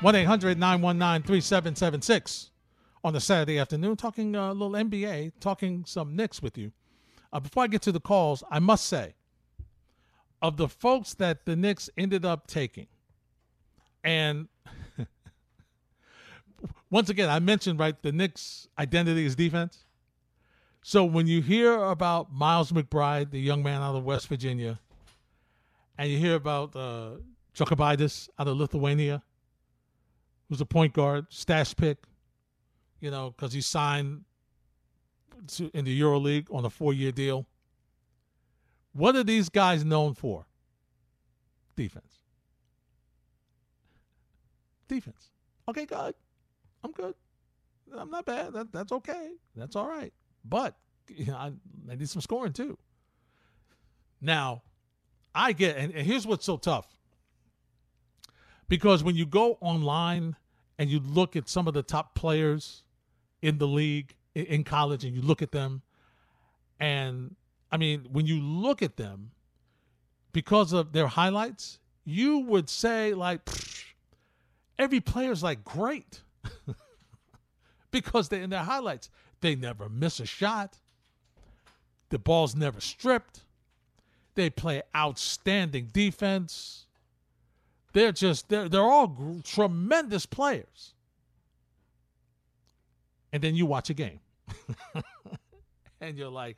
1 800 919 3776 on the Saturday afternoon, talking a little NBA, talking some Knicks with you. Uh, before I get to the calls, I must say, of the folks that the Knicks ended up taking, and once again, I mentioned, right, the Knicks' identity is defense. So when you hear about Miles McBride, the young man out of West Virginia, and you hear about uh, Jokubaitis out of Lithuania, who's a point guard, stash pick, you know, because he signed to, in the EuroLeague on a four-year deal. What are these guys known for? Defense. Defense. Okay, good. I'm good. I'm not bad. That, that's okay. That's all right. But you know, I, I need some scoring too. Now, I get, and, and here's what's so tough. Because when you go online and you look at some of the top players in the league, in, in college, and you look at them, and I mean, when you look at them, because of their highlights, you would say like every player's like great because they're in their highlights they never miss a shot. The ball's never stripped. They play outstanding defense. They're just they're they're all tremendous players. And then you watch a game. and you're like,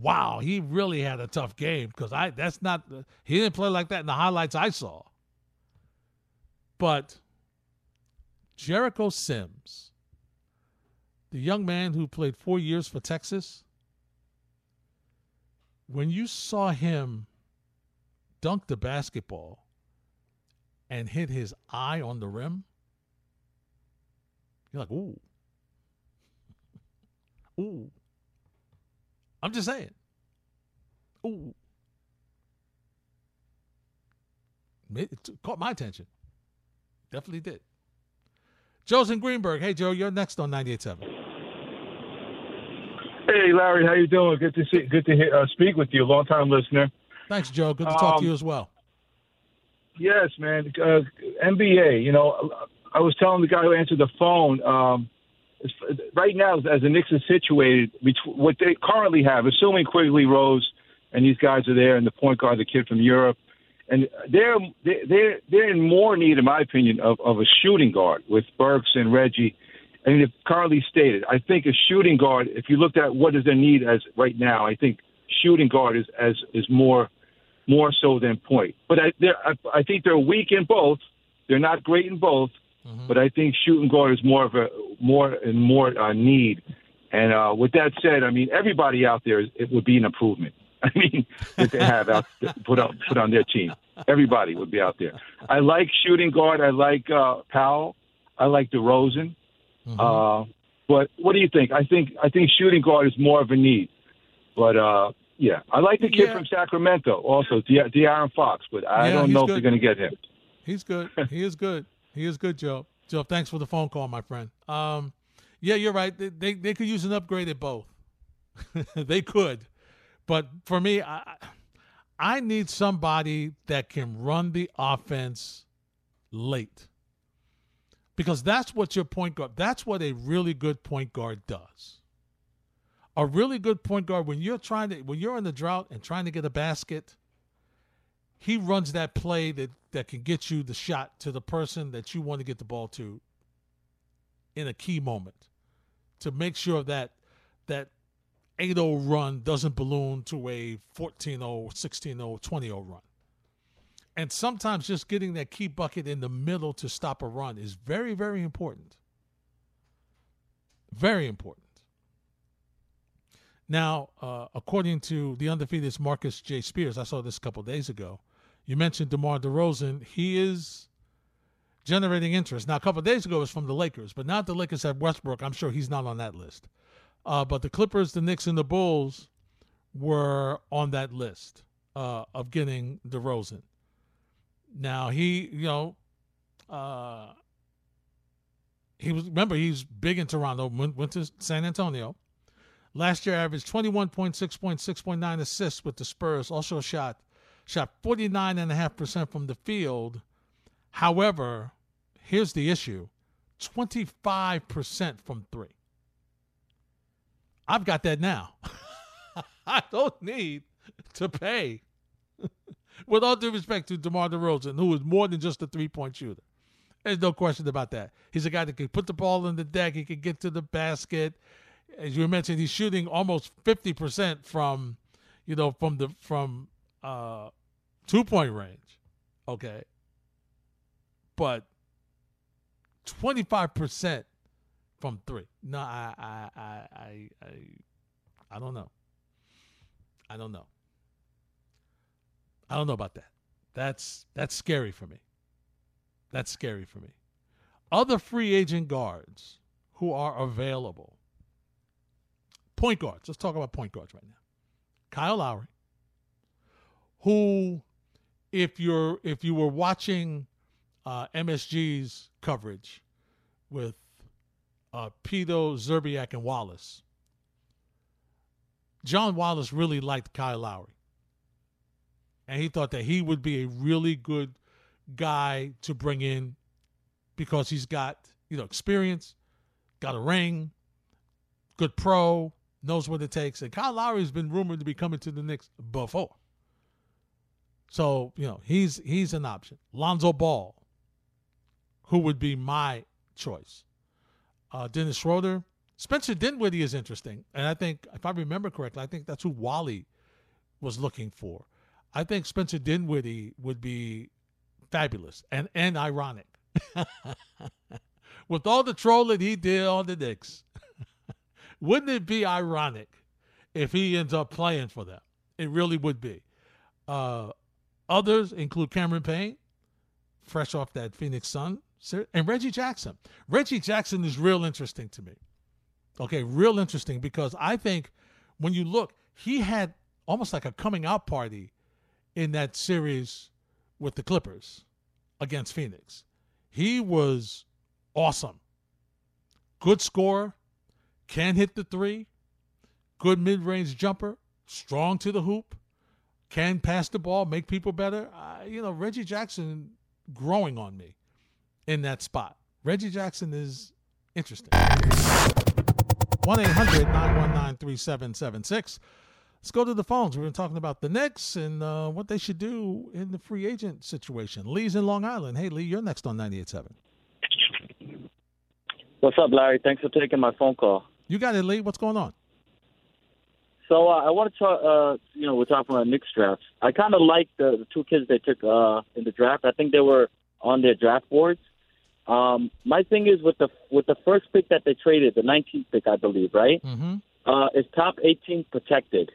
"Wow, he really had a tough game because I that's not he didn't play like that in the highlights I saw." But Jericho Sims the young man who played four years for Texas, when you saw him dunk the basketball and hit his eye on the rim, you're like, ooh. Ooh. I'm just saying. Ooh. It caught my attention. Definitely did. Joe's in Greenburgh. Hey, Joe, you're next on 98.7. Hey, Larry, how you doing? Good to see, good to hear, uh, speak with you. Long time listener. Thanks, Joe. Good to talk Um, to you as well. Yes, man. Uh, NBA. You know, I was telling the guy who answered the phone. Um, it's- right now, as the Knicks are situated, what they currently have, assuming Quickley Rose and these guys are there, and the point guard, the kid from Europe, and they're they're they're, in more need, in my opinion, of, of a shooting guard with Burks and Reggie. Mean, if currently stated, I think a shooting guard. If you looked at what is their need as right now, I think shooting guard is as is more more so than point. But I I, I think they're weak in both. They're not great in both. But I think shooting guard is more of a more and more uh, need. And uh, with that said, I mean everybody out there it would be an improvement. I mean that they have out put on put on their team. Everybody would be out there. I like shooting guard. I like uh, Powell. I like DeRozan. Uh, but what do you think? I think I think shooting guard is more of a need. But uh, yeah, I like the kid Yeah. from Sacramento also, De- De'Aaron Fox. But I Yeah, don't he's know if they're going to get him. He's good. He is good. He is good, Joe. Joe, thanks for the phone call, my friend. Um, yeah, you're right. They they, they could use an upgrade at both. they could, but for me, I I need somebody that can run the offense late because that's what your point guard. That's what a really good point guard does. A really good point guard when you're trying to when you're in the drought and trying to get a basket he runs that play that, that can get you the shot to the person that you want to get the ball to in a key moment to make sure that that 8-0 run doesn't balloon to a 14-0, 16-0, 20-0 run. And sometimes just getting that key bucket in the middle to stop a run is very, very important. Very important. Now, uh, according to the undefeated Marcus J. Spears, I saw this a couple days ago. You mentioned DeMar DeRozan. He is generating interest. Now, a couple days ago, it was from the Lakers, but now the Lakers have Westbrook. I'm sure he's not on that list. Uh, but the Clippers, the Knicks, and the Bulls were on that list uh, of getting DeRozan. Now, he, you know, uh, he was, remember, he's big in Toronto, went, went to San Antonio. Last year, averaged 21.6 points, 6.9 assists with the Spurs. Also shot shot 49.5% from the field. However, here's the issue 25% from three. I've got that now. I don't need to pay. With all due respect to DeMar DeRozan, who is more than just a three point shooter. There's no question about that. He's a guy that can put the ball in the deck, he can get to the basket. As you mentioned, he's shooting almost 50% from, you know, from the from uh two point range. Okay. But 25% from three. No, I I I I I, I don't know. I don't know. I don't know about that. That's that's scary for me. That's scary for me. Other free agent guards who are available. Point guards. Let's talk about point guards right now. Kyle Lowry, who, if you're if you were watching uh, MSG's coverage with uh, Pito, Szczerbiak, and Wallace, John Wallace really liked Kyle Lowry. And he thought that he would be a really good guy to bring in because he's got, you know, experience, got a ring, good pro, knows what it takes. And Kyle Lowry has been rumored to be coming to the Knicks before. So, you know, he's he's an option. Lonzo Ball, who would be my choice. Uh, Dennis Schroeder. Spencer Dinwiddie is interesting. And I think, if I remember correctly, I think that's who Wally was looking for. I think Spencer Dinwiddie would be fabulous and, and ironic. With all the trolling he did on the Knicks, wouldn't it be ironic if he ends up playing for them? It really would be. Uh, others include Cameron Payne, fresh off that Phoenix Sun, and Reggie Jackson. Reggie Jackson is real interesting to me. Okay, real interesting because I think when you look, he had almost like a coming out party in that series with the Clippers against Phoenix. He was awesome. Good scorer, can hit the three, good mid range jumper, strong to the hoop, can pass the ball, make people better. Uh, you know, Reggie Jackson growing on me in that spot. Reggie Jackson is interesting. 1 800 919 3776. Let's go to the phones. We've been talking about the Knicks and uh, what they should do in the free agent situation. Lee's in Long Island. Hey, Lee, you're next on 98.7. What's up, Larry? Thanks for taking my phone call. You got it, Lee. What's going on? So uh, I want to talk. Uh, you know, we're talking about Knicks drafts. I kind of like the, the two kids they took uh, in the draft. I think they were on their draft boards. Um, my thing is with the with the first pick that they traded, the 19th pick, I believe, right? Mm-hmm. Uh, is top 18 protected.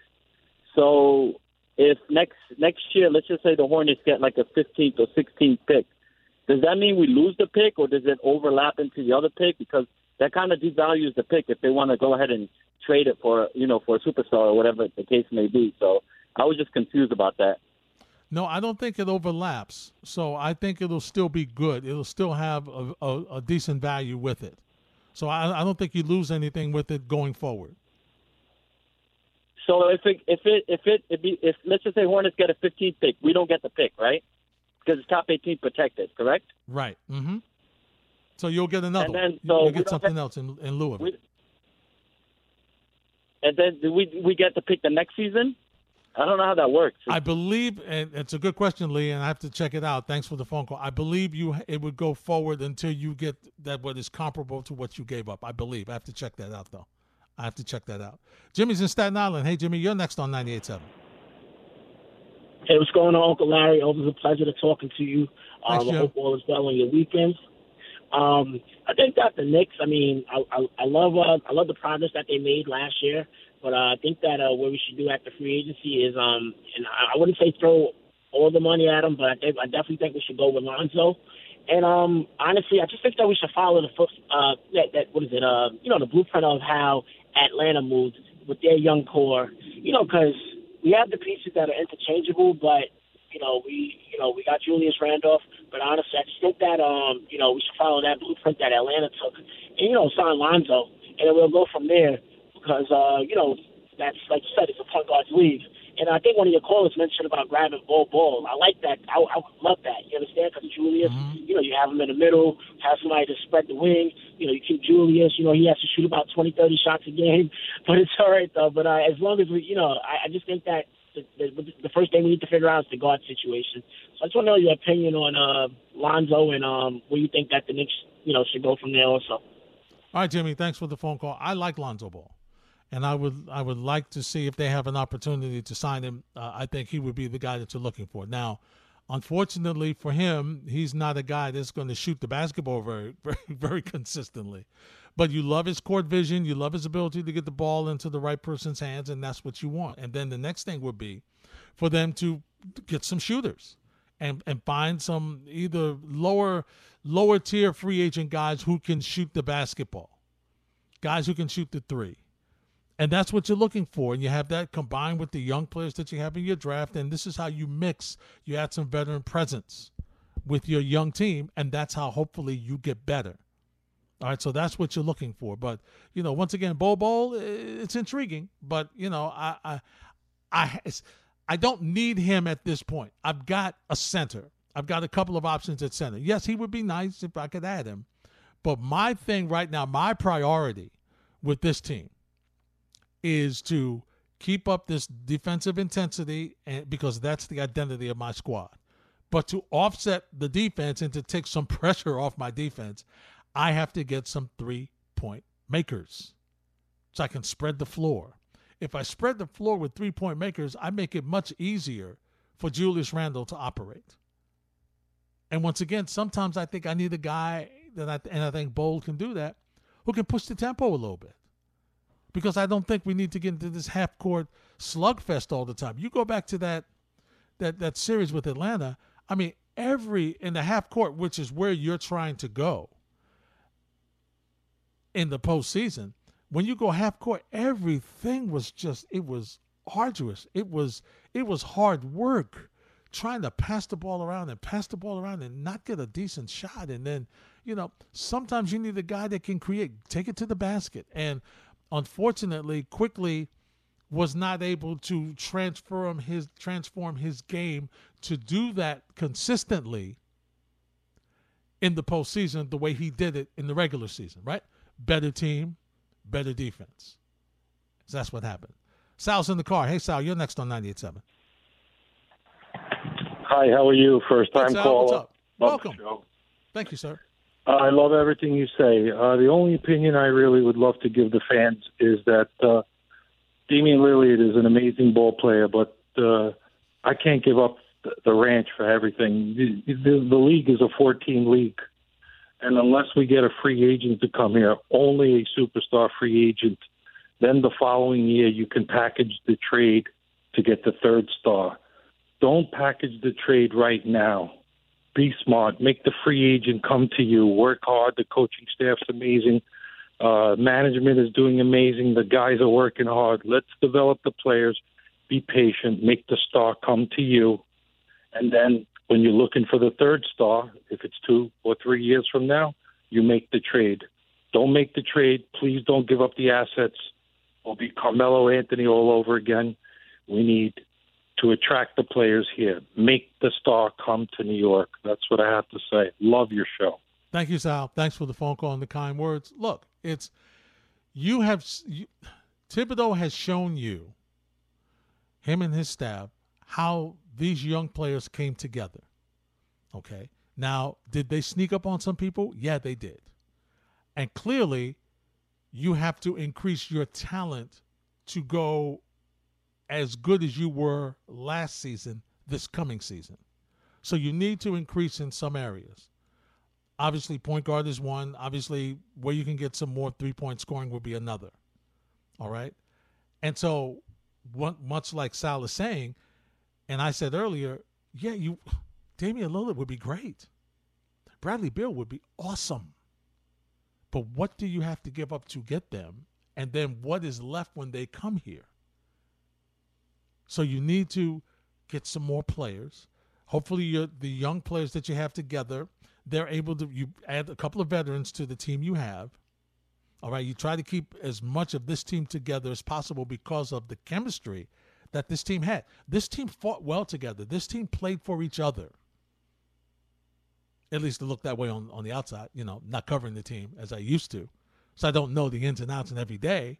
So if next next year, let's just say the Hornets get like a 15th or 16th pick, does that mean we lose the pick, or does it overlap into the other pick? Because that kind of devalues the pick if they want to go ahead and trade it for you know for a superstar or whatever the case may be. So I was just confused about that. No, I don't think it overlaps. So I think it'll still be good. It'll still have a, a, a decent value with it. So I, I, don't think you lose anything with it going forward. So if it if it if it if, it, if let's just say Hornets get a 15th pick, we don't get the pick, right? Because it's top 18 protected, correct? Right. Mm-hmm. So you'll get another. And then, so you'll get something else in, in lieu of we, it. And then do we we get to pick the next season? I don't know how that works. I believe, and it's a good question, Lee, and I have to check it out. Thanks for the phone call. I believe you it would go forward until you get that what is comparable to what you gave up. I believe. I have to check that out though. I have to check that out. Jimmy's in Staten Island. Hey, Jimmy, you're next on 98.7. Hey, what's going on, Uncle Larry? Always a pleasure to talking to you. Thanks, um, I hope all is well on your weekends. Um, I think that the Knicks. I mean, I, I, I love uh, I love the progress that they made last year, but uh, I think that uh, what we should do the free agency is, um, and I, I wouldn't say throw all the money at them, but I, think, I definitely think we should go with Lonzo. And um, honestly, I just think that we should follow the foot, uh, that, that what is it? Uh, you know, the blueprint of how Atlanta moved with their young core. You know, because we have the pieces that are interchangeable, but you know, we you know we got Julius Randolph, but honestly, I just think that um, you know we should follow that blueprint that Atlanta took, and you know, sign Lonzo, and then we'll go from there because uh, you know that's like you said, it's a point guard's league. And I think one of your callers mentioned about grabbing Bol Bol. I like that. I, I would love that. You understand? Because Julius, you know, you have him in the middle, have somebody to spread the wing. You know, you keep Julius. You know, he has to shoot about twenty, thirty shots a game, but it's all right though. But uh, as long as we, you know, I, I just think that the, the, first thing we need to figure out is the guard situation. So I just want to know your opinion on uh, Lonzo and um, where you think that the Knicks, you know, should go from there. Also. All right, Jimmy. Thanks for the phone call. I like Lonzo Ball, and I would I would like to see if they have an opportunity to sign him. Uh, I think he would be the guy that you're looking for. Now, unfortunately for him, he's not a guy that's going to shoot the basketball very very very consistently. But you love his court vision, you love his ability to get the ball into the right person's hands, and that's what you want. And then the next thing would be for them to get some shooters and and find some either lower lower tier free agent guys who can shoot the basketball, guys who can shoot the three. And that's what you're looking for. And you have that combined with the young players that you have in your draft. And this is how you mix. You add some veteran presence with your young team. And that's how hopefully you get better. All right. So that's what you're looking for. But, you know, once again, Bol, it's intriguing. But, you know, I, I, I, I don't need him at this point. I've got a center. I've got a couple of options at center. Yes, he would be nice if I could add him. But my thing right now, my priority with this team is to keep up this defensive intensity and because that's the identity of my squad. But to offset the defense and to take some pressure off my defense, I have to get some three point makers so I can spread the floor. If I spread the floor with three point makers, I make it much easier for Julius Randle to operate. And once again, sometimes I think I need a guy that I, and I think Bold can do that, who can push the tempo a little bit because I don't think we need to get into this half court slugfest all the time. You go back to that that that series with Atlanta. I mean, every in the half court, which is where you're trying to go in the postseason, when you go half court, everything was just it was arduous. It was it was hard work trying to pass the ball around and pass the ball around and not get a decent shot. And then, you know, sometimes you need a guy that can create, take it to the basket. And unfortunately, Quickley, was not able to transform his transform his game to do that consistently in the postseason the way he did it in the regular season, right? Better team, better defense. So that's what happened. Sal's in the car. Hey Sal, you're next on 98.7. Hi, how are you? First time Hey, caller. what's up? Love the Welcome. Thank you, sir. I love everything you say. Uh, the only opinion I really would love to give the fans is that uh, Damian Lillard is an amazing ball player, but uh, I can't give up the, the ranch for everything. The, the, the league is a 14 league, and unless we get a free agent to come here, only a superstar free agent, then the following year you can package the trade to get the third star. Don't package the trade right now be smart. Make the free agent come to you. Work hard. The coaching staff's amazing. Uh, management is doing amazing. The guys are working hard. Let's develop the players. Be patient. Make the star come to you. And then when you're looking for the third star, if it's two or three years from now, you make the trade. Don't make the trade. Please don't give up the assets. It'll be Carmelo Anthony all over again. We need to attract the players here. Make the star come to New York. That's what I have to say. Love your show. Thank you, Sal. Thanks for the phone call and the kind words. Look, it's you have you, Thibodeau has shown you, him and his staff, how these young players came together. Okay. Now, did they sneak up on some people? Yeah, they did. And clearly, you have to increase your talent to go as good as you were last season this coming season. So you need to increase in some areas. Obviously, point guard is one. Obviously, where you can get some more three point scoring would be another. All right. And so, one, much like Sal is saying, and I said earlier, yeah, you, Damian Lillard would be great. Bradley Beal would be awesome. But what do you have to give up to get them? And then what is left when they come here? So you need to get some more players. Hopefully, the young players that you have together, they're able to. You add a couple of veterans to the team you have. All right, you try to keep as much of this team together as possible because of the chemistry that this team had. This team fought well together. This team played for each other. At least it looked that way on, on the outside, you know, not covering the team as I used to. So I don't know the ins and outs and every day.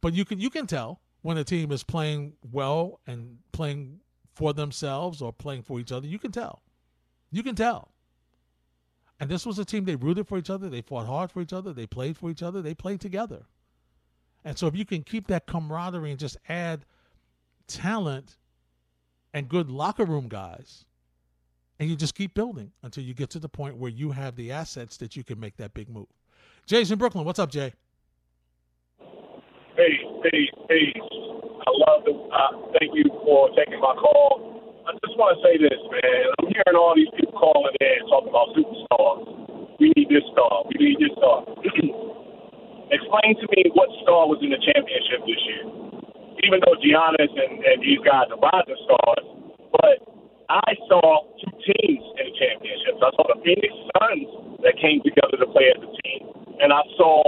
But you can you can tell when a team is playing well and playing for themselves or playing for each other. You can tell. You can tell. And this was a team they rooted for each other, they fought hard for each other, they played for each other, they played together. And so if you can keep that camaraderie and just add talent and good locker room guys, and you just keep building until you get to the point where you have the assets that you can make that big move. Jay's in Brooklyn. What's up, Jay? Hey, hey, hey. I love the. Uh, thank you for taking my call. I just want to say this, man. I'm hearing all these people calling in talking about superstars. We need this star. We need this star. Explain to me what star was in the championship this year. Even though Giannis and, and these guys are rising stars, but I saw two teams in the championships. I saw the Phoenix Suns that came together to play as a team, and I saw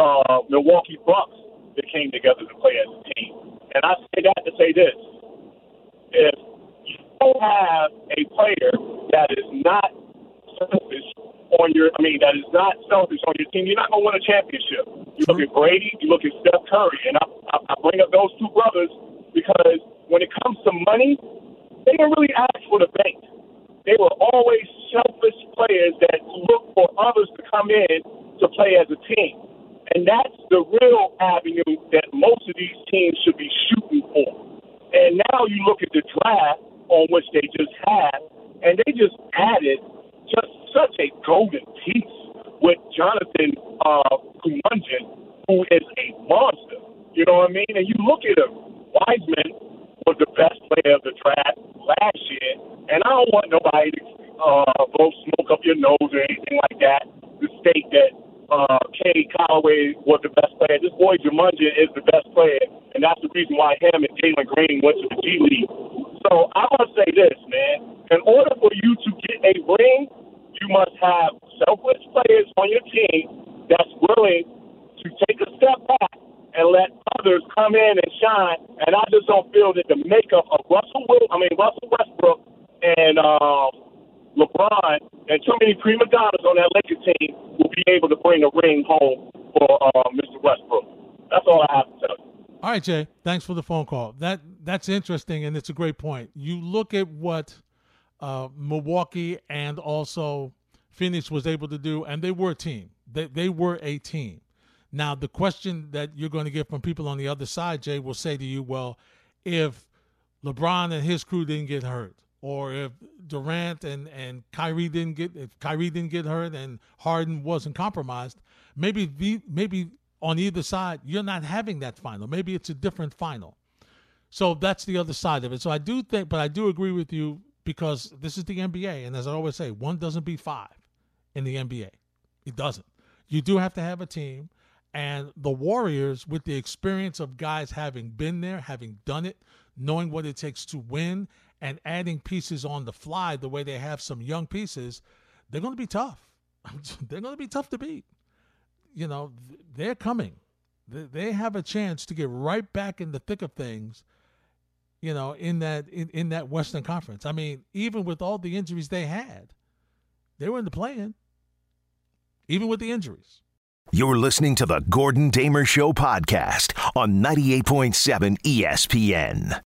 uh, Milwaukee Bucks that came together to play as a team. And I say that to say this: if you don't have a player that is not selfish on your, I mean, that is not selfish on your team, you're not going to win a championship. You look at Brady, you look at Steph Curry, and I, I, I bring up those two brothers because when it comes to money, they didn't really ask for the bank. They were always selfish players that look for others to come in to play as a team. And that's the real avenue that most of these teams should be shooting for. And now you look at the draft on which they just had, and they just added just such a golden piece with Jonathan uh, who is a monster. You know what I mean? And you look at him, Wiseman was the best player of the draft last year, and I don't want nobody to uh, blow smoke up your nose or anything like that to state that uh, Kenny Callaway was the best player. This boy Kuminga is the best player, and that's the reason why him and Jalen Green went to the G League. So I to say this, man. In order for you to get a ring, you must have selfless players on your team that's willing to take a step back and let others come in and shine And I just don't feel that the makeup of Russell Will, I mean Russell Westbrook and um, LeBron and too many prima donnas on that Lakers team will be able to bring a ring home for uh, Mr. Westbrook. That's all I have to tell you. All right, Jay. Thanks for the phone call. That that's interesting, and it's a great point. You look at what uh, Milwaukee and also Phoenix was able to do, and they were a team. They they were a team. Now, the question that you're going to get from people on the other side, Jay, will say to you, well, if LeBron and his crew didn't get hurt, or if Durant and, and Kyrie didn't get if Kyrie didn't get hurt and Harden wasn't compromised, maybe the maybe on either side you're not having that final. Maybe it's a different final. So that's the other side of it. So I do think, but I do agree with you because this is the NBA, and as I always say, one doesn't beat five in the NBA. It doesn't. You do have to have a team. And the Warriors, with the experience of guys having been there, having done it, knowing what it takes to win, and adding pieces on the fly the way they have some young pieces, they're going to be tough. they're going to be tough to beat. You know, they're coming. They have a chance to get right back in the thick of things. You know, in that in, in that Western Conference. I mean, even with all the injuries they had, they were in the play-in. Even with the injuries. You're listening to the Gordon Damer Show podcast on 98.7 ESPN.